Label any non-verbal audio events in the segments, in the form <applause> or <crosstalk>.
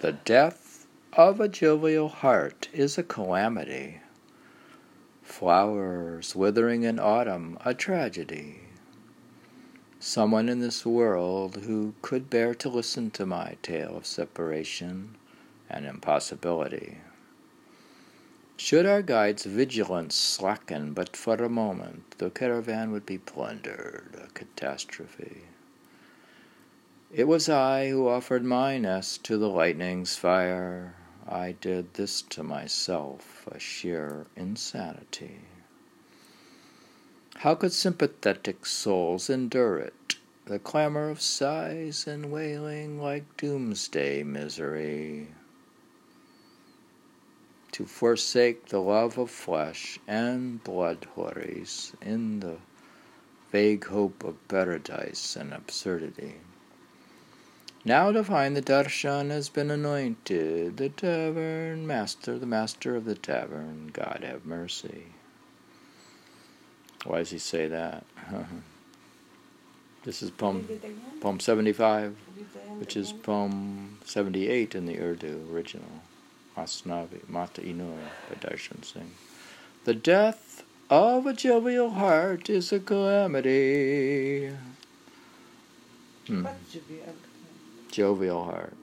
The death of a jovial heart is a calamity. Flowers withering in autumn, a tragedy. Someone in this world who could bear to listen to my tale of separation and impossibility. Should our guide's vigilance slacken but for a moment, the caravan would be plundered, a catastrophe. It was I who offered my nest to the lightning's fire. I did this to myself, a sheer insanity. How could sympathetic souls endure it? The clamor of sighs and wailing like doomsday misery. To forsake the love of flesh and blood houris in the vague hope of paradise and absurdity. Now to find the darshan has been anointed, the tavern master, the master of the tavern, God have mercy. Why does he say that? <laughs> this is poem, poem 75, which is poem 78 in the Urdu original, Masnavi, Mata Inur by Darshan Singh. The death of a jovial heart is a calamity. Hmm jovial heart,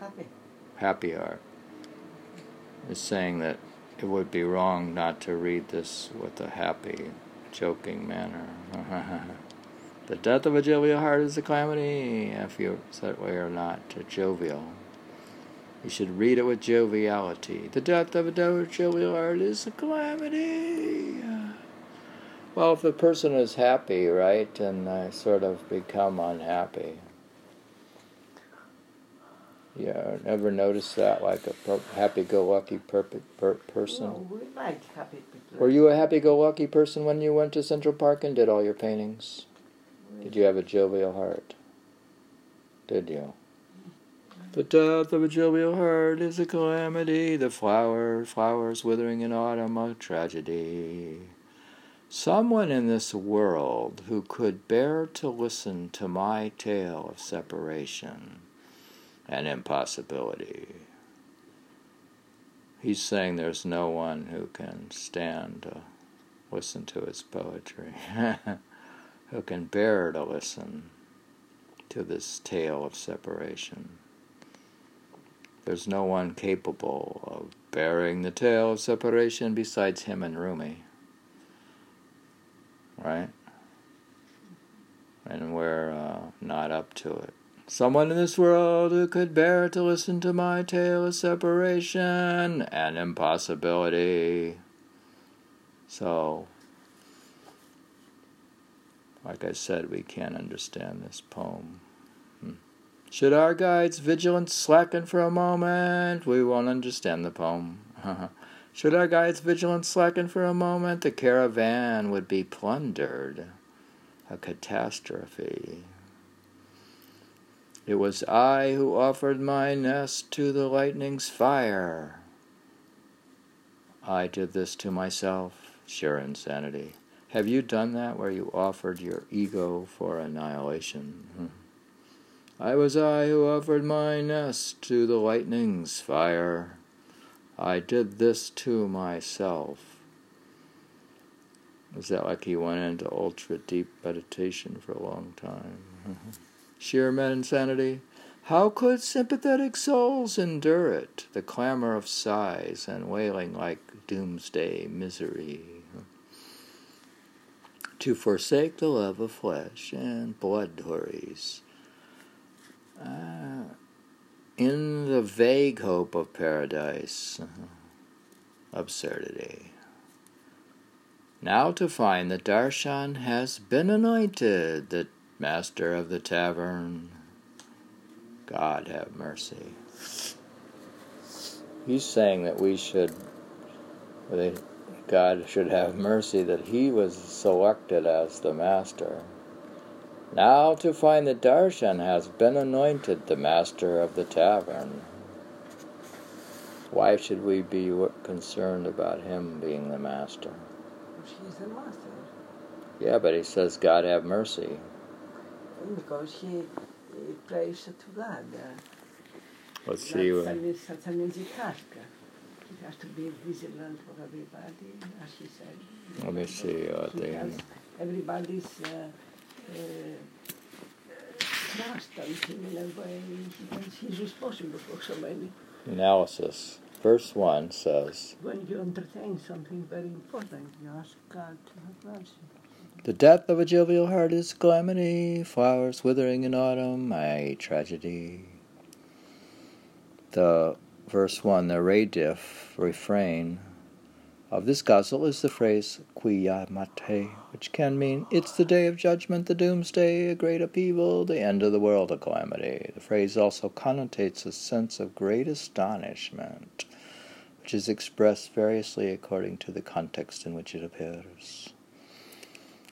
happy. happy heart, is saying that it would be wrong not to read this with a happy, joking manner. <laughs> the death of a jovial heart is a calamity, if you're that way or not, jovial. You should read it with joviality. The death of a jovial heart is a calamity. Well, if the person is happy, right, and I sort of become unhappy, yeah, never noticed that like a happy-go-lucky perfect per- person. Well, we like happy people. Were you a happy-go-lucky person when you went to Central Park and did all your paintings? Did you have a jovial heart? Did you? The death of a jovial heart is a calamity. The flower, flowers withering in autumn, a tragedy. Someone in this world who could bear to listen to my tale of separation an impossibility. He's saying there's no one who can stand to listen to his poetry, <laughs> who can bear to listen to this tale of separation. There's no one capable of bearing the tale of separation besides him and Rumi. Right? And we're uh, not up to it. Someone in this world who could bear to listen to my tale of separation and impossibility. So, like I said, we can't understand this poem. Hmm. Should our guide's vigilance slacken for a moment, we won't understand the poem. <laughs> Should our guide's vigilance slacken for a moment, the caravan would be plundered. A catastrophe. It was I who offered my nest to the lightning's fire. I did this to myself, sheer insanity. Have you done that where you offered your ego for annihilation? Hmm. I was I who offered my nest to the lightning's fire. I did this to myself. Was that like he went into ultra deep meditation for a long time? Sheer insanity. How could sympathetic souls endure it, the clamor of sighs and wailing like doomsday misery? To forsake the love of flesh and blood houris. Uh, in the vague hope of paradise, absurdity. Now to find that Darshan has been anointed, the Master of the tavern, God have mercy. He's saying that we should, that God should have mercy that he was selected as the master. Now to find that Darshan has been anointed the master of the tavern. Why should we be concerned about him being the master? He's the master. Yeah, but he says, God have mercy because he, prays to God. Let's see. That, what- that means, that means he has to. He has to be vigilant for everybody, as he said. Let me see what He has everybody's uh, uh, trust on him in a way. He he's responsible for so many. Analysis. Verse 1 says When you entertain something very important, you ask God to have mercy. The death of a jovial heart is calamity, flowers withering in autumn, a tragedy. The verse 1, the refrain of this ghazal is the phrase Quiyamate, which can mean it's the day of judgment, the doomsday, a great upheaval, the end of the world, a calamity. The phrase also connotates a sense of great astonishment, which is expressed variously according to the context in which it appears.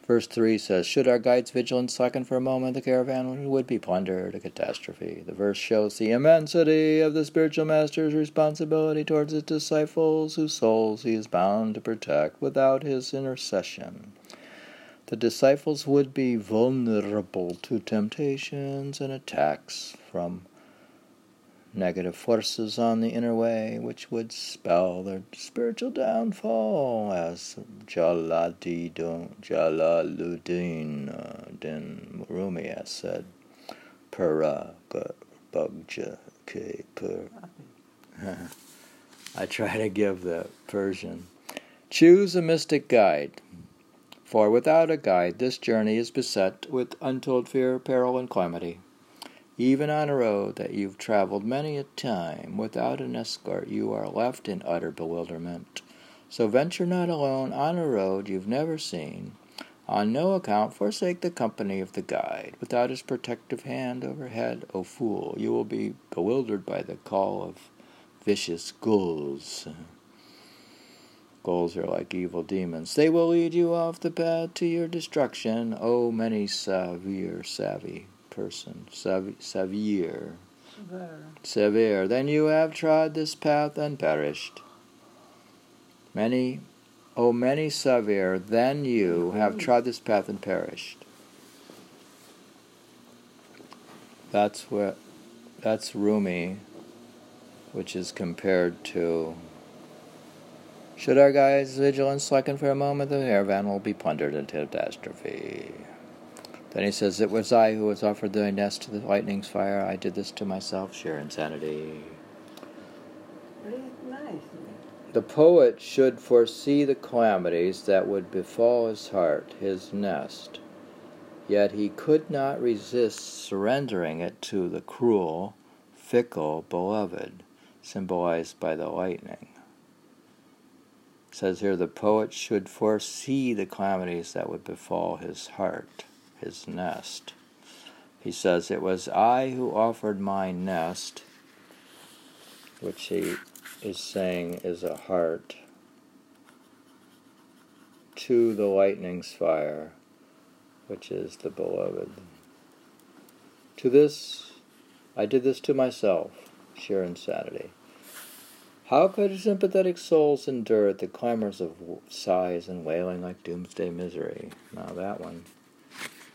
Verse 3 says, Should our guide's vigilance slacken for a moment, the caravan would be plundered, a catastrophe. The verse shows the immensity of the spiritual master's responsibility towards his disciples, whose souls he is bound to protect without his intercession. The disciples would be vulnerable to temptations and attacks from negative forces on the inner way, which would spell their spiritual downfall, as Jalaludin, Jalaluddin uh, din Rumi has said. Pura bugja ke pur. <laughs> I try to give the Persian. Choose a mystic guide. For without a guide, this journey is beset with untold fear, peril, and calamity. Even on a road that you've traveled many a time, without an escort, you are left in utter bewilderment. So venture not alone on a road you've never seen. On no account forsake the company of the guide. Without his protective hand overhead, O fool, you will be bewildered by the call of vicious ghouls. Ghouls are like evil demons. They will lead you off the path to your destruction, O many severe savvy person, severe, Severe. severe. Then you have trod this path and perished. Many, O many severe, then you have trod this path and perished. That's what, that's Rumi, which is compared to. Should our guide's vigilance slacken for a moment, the caravan will be plundered into catastrophe. Then he says, It was I who was offered the nest to the lightning's fire. I did this to myself, sheer insanity. The poet should foresee the calamities that would befall his heart, his nest. Yet he could not resist surrendering it to the cruel, fickle beloved, symbolized by the lightning. It says here the poet should foresee the calamities that would befall his heart, his nest. He says, It was I who offered my nest, which he is saying is a heart, to the lightning's fire, which is the beloved. To this, I did this to myself, sheer insanity. How could sympathetic souls endure the clamors of sighs and wailing like doomsday misery? Now that one,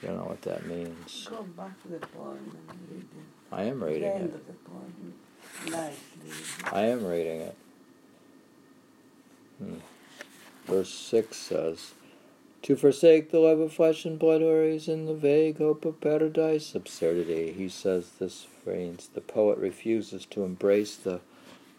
you don't know what that means. Go back to the poem and read it. I am reading end it. of the poem nicely. I am reading it. Hmm. Verse 6 says, To forsake the love of flesh and blood houris in the vague hope of paradise absurdity. He says this phrase, the poet refuses to embrace the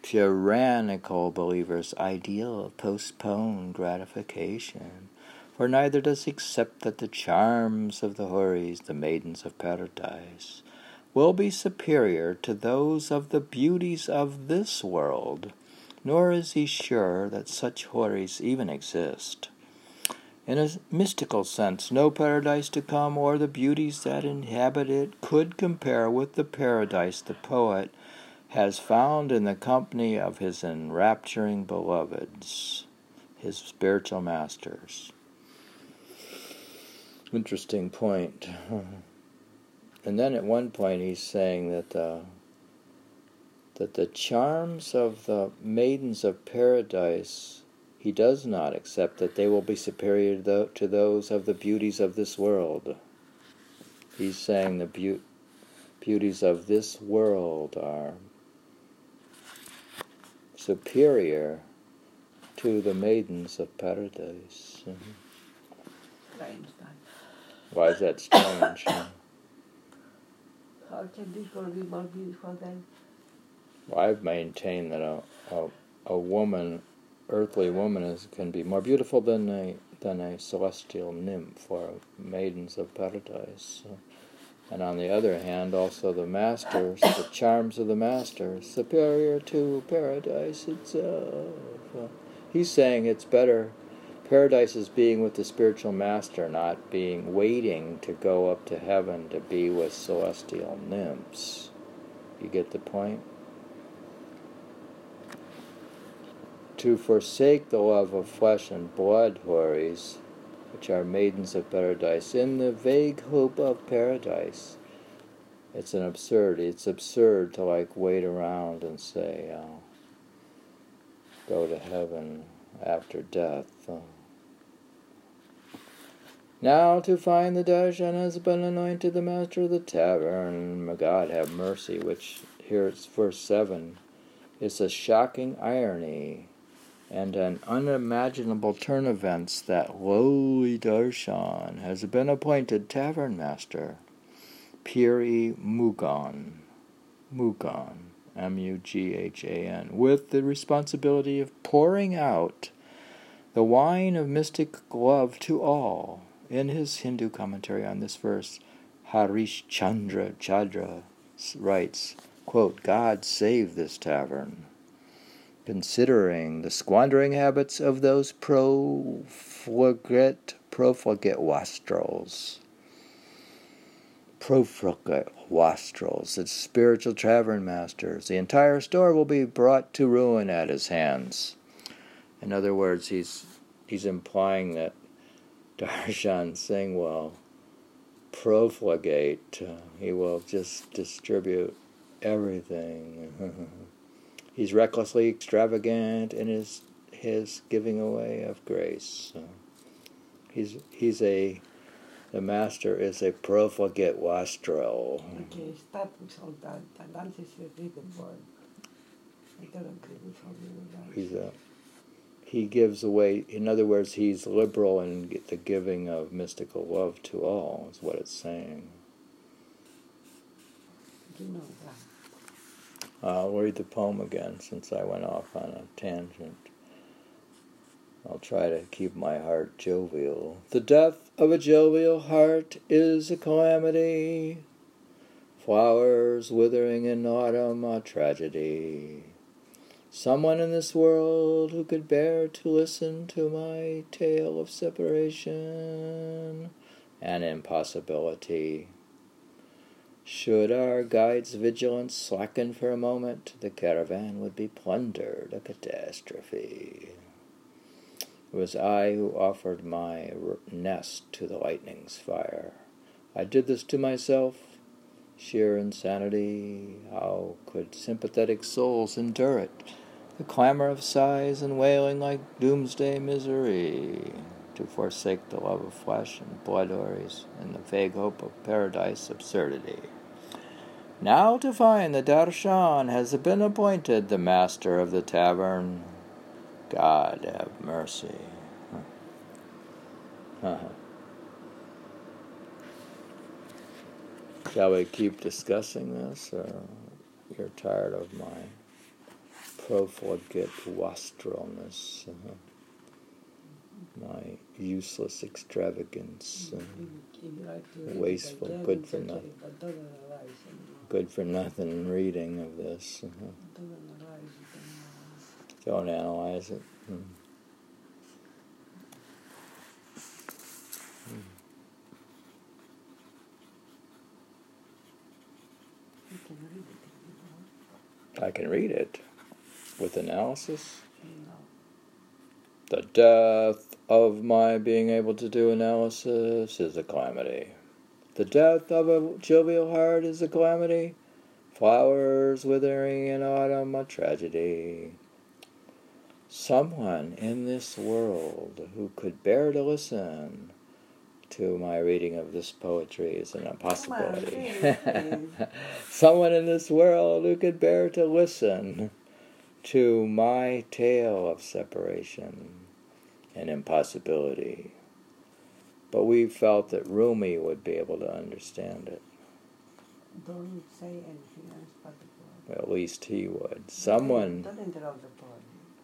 tyrannical believer's ideal of postponed gratification. For neither does he accept that the charms of the houris, the maidens of paradise, will be superior to those of the beauties of this world, nor is he sure that such houris even exist. In a mystical sense, no paradise to come or the beauties that inhabit it could compare with the paradise the poet has found in the company of his enrapturing beloveds, his spiritual masters. Interesting point. And then at one point he's saying that uh, that the charms of the maidens of paradise he does not accept that they will be superior to, those of the beauties of this world. He's saying the beau- beauties of this world are superior to the maidens of paradise. That. Why is that strange? How can this girl be more beautiful than Well, I've maintained that a, a, a woman, earthly woman, is, can be more beautiful than a than a celestial nymph or maidens of paradise. And on the other hand, also the masters, the charms of the master, superior to paradise itself. He's saying it's better. Paradise is being with the spiritual master, not being waiting to go up to heaven to be with celestial nymphs. You get the point? to forsake the love of flesh and blood, houris, which are maidens of paradise, in the vague hope of paradise. It's an absurdity. It's absurd to like wait around and say, I'll go to heaven after death. Now to find the darshan has been anointed the master of the tavern. May God have mercy, which here it's verse 7. It's a shocking irony and an unimaginable turn of events that lowly darshan has been appointed tavern master, Pir-e Mughan, Mughan, M-U-G-H-A-N, with the responsibility of pouring out the wine of mystic love to all. In his Hindi commentary on this verse, Harish Chandra Chadra writes, quote, God save this tavern considering the squandering habits of those profligate, profligate wastrels. Profligate wastrels, its spiritual tavern masters. The entire store will be brought to ruin at his hands. In other words, he's he's implying that <laughs> Darshan Singh will profligate. He will just distribute everything. <laughs> He's recklessly extravagant in his his giving away of grace. He's he's a the master is a profligate wastrel. Okay, start with all that. And that is a written word. I don't agree with all you He's a he gives away. In other words, he's liberal in the giving of mystical love to all. Is what it's saying. You know. I'll read the poem again since I went off on a tangent. I'll try to keep my heart jovial. The death of a jovial heart is a calamity. Flowers withering in autumn, a tragedy. Someone in this world who could bear to listen to my tale of separation, an impossibility. Should our guide's vigilance slacken for a moment, the caravan would be plundered, a catastrophe. It was I who offered my nest to the lightning's fire. I did this to myself, sheer insanity. How could sympathetic souls endure it? The clamor of sighs and wailing like doomsday misery to forsake the love of flesh and blood houris in the vague hope of paradise absurdity. Now to find the darshan has been appointed the master of the tavern. God have mercy. Uh-huh. Shall we keep discussing this, or you're tired of my profligate wastrelness, uh, my useless extravagance, uh, wasteful, good for nothing good for nothing reading of this. Uh-huh. Don't analyze it. Hmm. I can read it with analysis. The death of my being able to do analysis is a calamity. The death of a jovial heart is a calamity. Flowers withering in autumn, a tragedy. Someone in this world who could bear to listen to my reading of this poetry is an impossibility. <laughs> Someone in this world who could bear to listen to my tale of separation and impossibility. But we felt that Rumi would be able to understand it. Don't say anything else but the. At least he would. Someone Don't interrupt the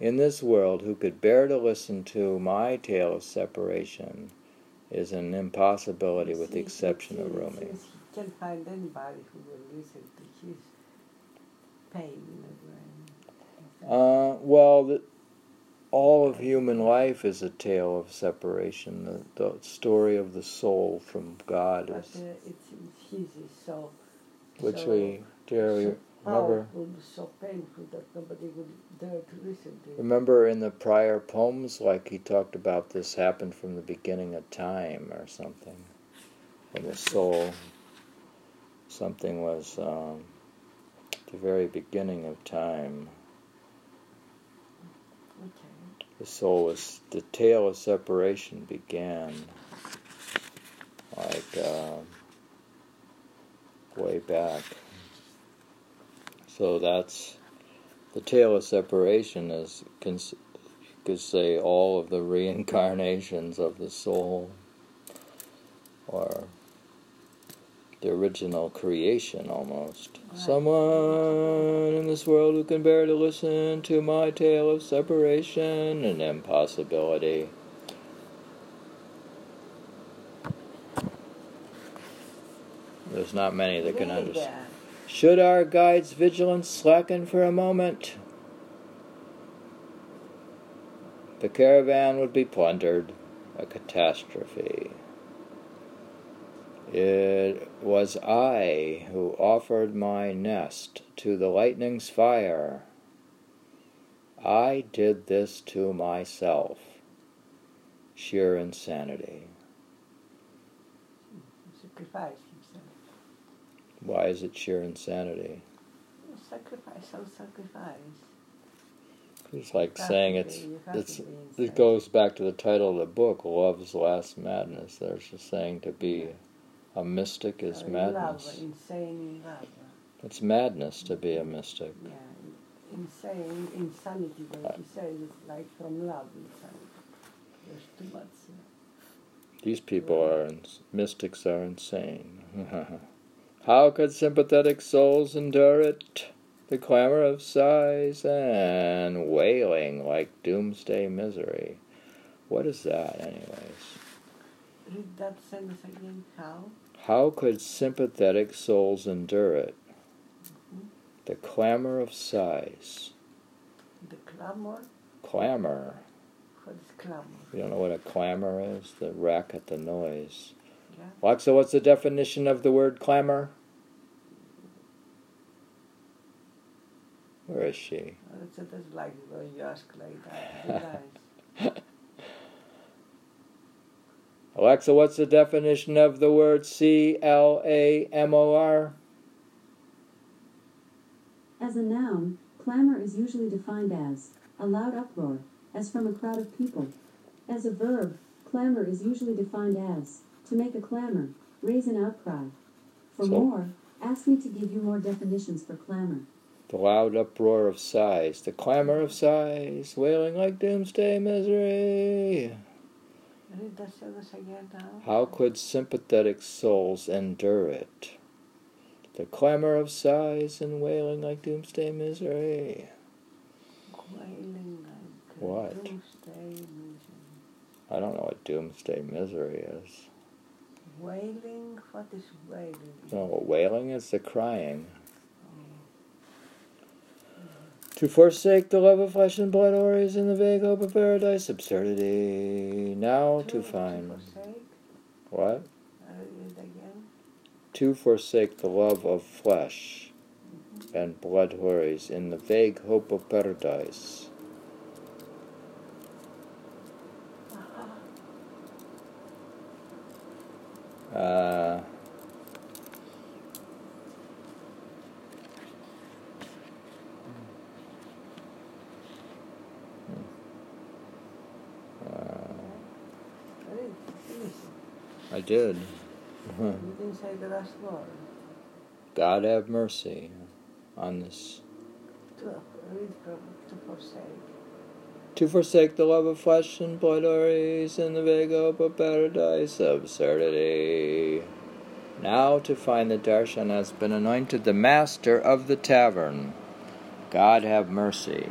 in this world who could bear to listen to my tale of separation is an impossibility with the exception of since- Rumi. can't find anybody who will listen to his pain in the brain. Uh, well, the, all of human life is a tale of separation. The, the story of the soul from God but is, uh, it's, it's his is so, which so, we dearly remember. powerful, so painful that nobody would dare to listen to it. Remember in the prior poems, like he talked about this happened from the beginning of time or something. When the soul, something was um, the very beginning of time. Okay. The soul was, the tale of separation began like uh, way back. So that's the tale of separation is you could say all of the reincarnations of the soul or the original creation almost. Right. Someone in this world who can bear to listen to my tale of separation and impossibility. There's not many that can understand. Should our guide's vigilance slacken for a moment, the caravan would be plundered, a catastrophe. It was I who offered my nest to the lightning's fire. I did this to myself. Sheer insanity. Sacrifice. Why is it sheer insanity? Sacrifice, self-sacrifice. It's like saying it's you it's it goes back to the title of the book, Love's Last Madness. There's a saying to be a mystic is Uh, in madness. Love, insane love. It's madness to be a mystic. Yeah, insane, insanity, what he says is like from love, insanity. There's too much. These people are ins- mystics are insane. <laughs> How could sympathetic souls endure it? The clamor of sighs and wailing like doomsday misery. What is that, anyways? Read that sentence again. How? How could sympathetic souls endure it? Mhm. The clamor of sighs. The clamor. Clamor. What is clamor? You don't know what a clamor is? The racket, the noise. Yeah. Alexa, what's the definition of the word clamor? Where is she? Well, It's just like when you ask like that. <laughs> Alexa, what's the definition of the word C L A M O R? As a noun, clamor is usually defined as a loud uproar, as from a crowd of people. As a verb, clamor is usually defined as to make a clamor, raise an outcry. For So- more, ask me to give you more definitions for clamor. The loud uproar of sighs, the clamor of sighs, wailing like doomsday misery. Read that sentence again now. How could sympathetic souls endure it? The clamor of sighs and wailing like doomsday misery. Wailing like What? doomsday misery. I don't know what doomsday misery is. Wailing? What is wailing? You wailing is? The crying. To forsake the love of flesh and blood houris in the vague hope of paradise absurdity. Now to find forsake? what? To forsake the love of flesh mm-hmm. and blood houris in the vague hope of paradise. Uh, uh, I did. You didn't say the last word. God have mercy on this To to forsake. To forsake the love of flesh and pleasures in the vague hope of paradise absurdity. Now to find the darshan has been anointed the master of the tavern. God have mercy.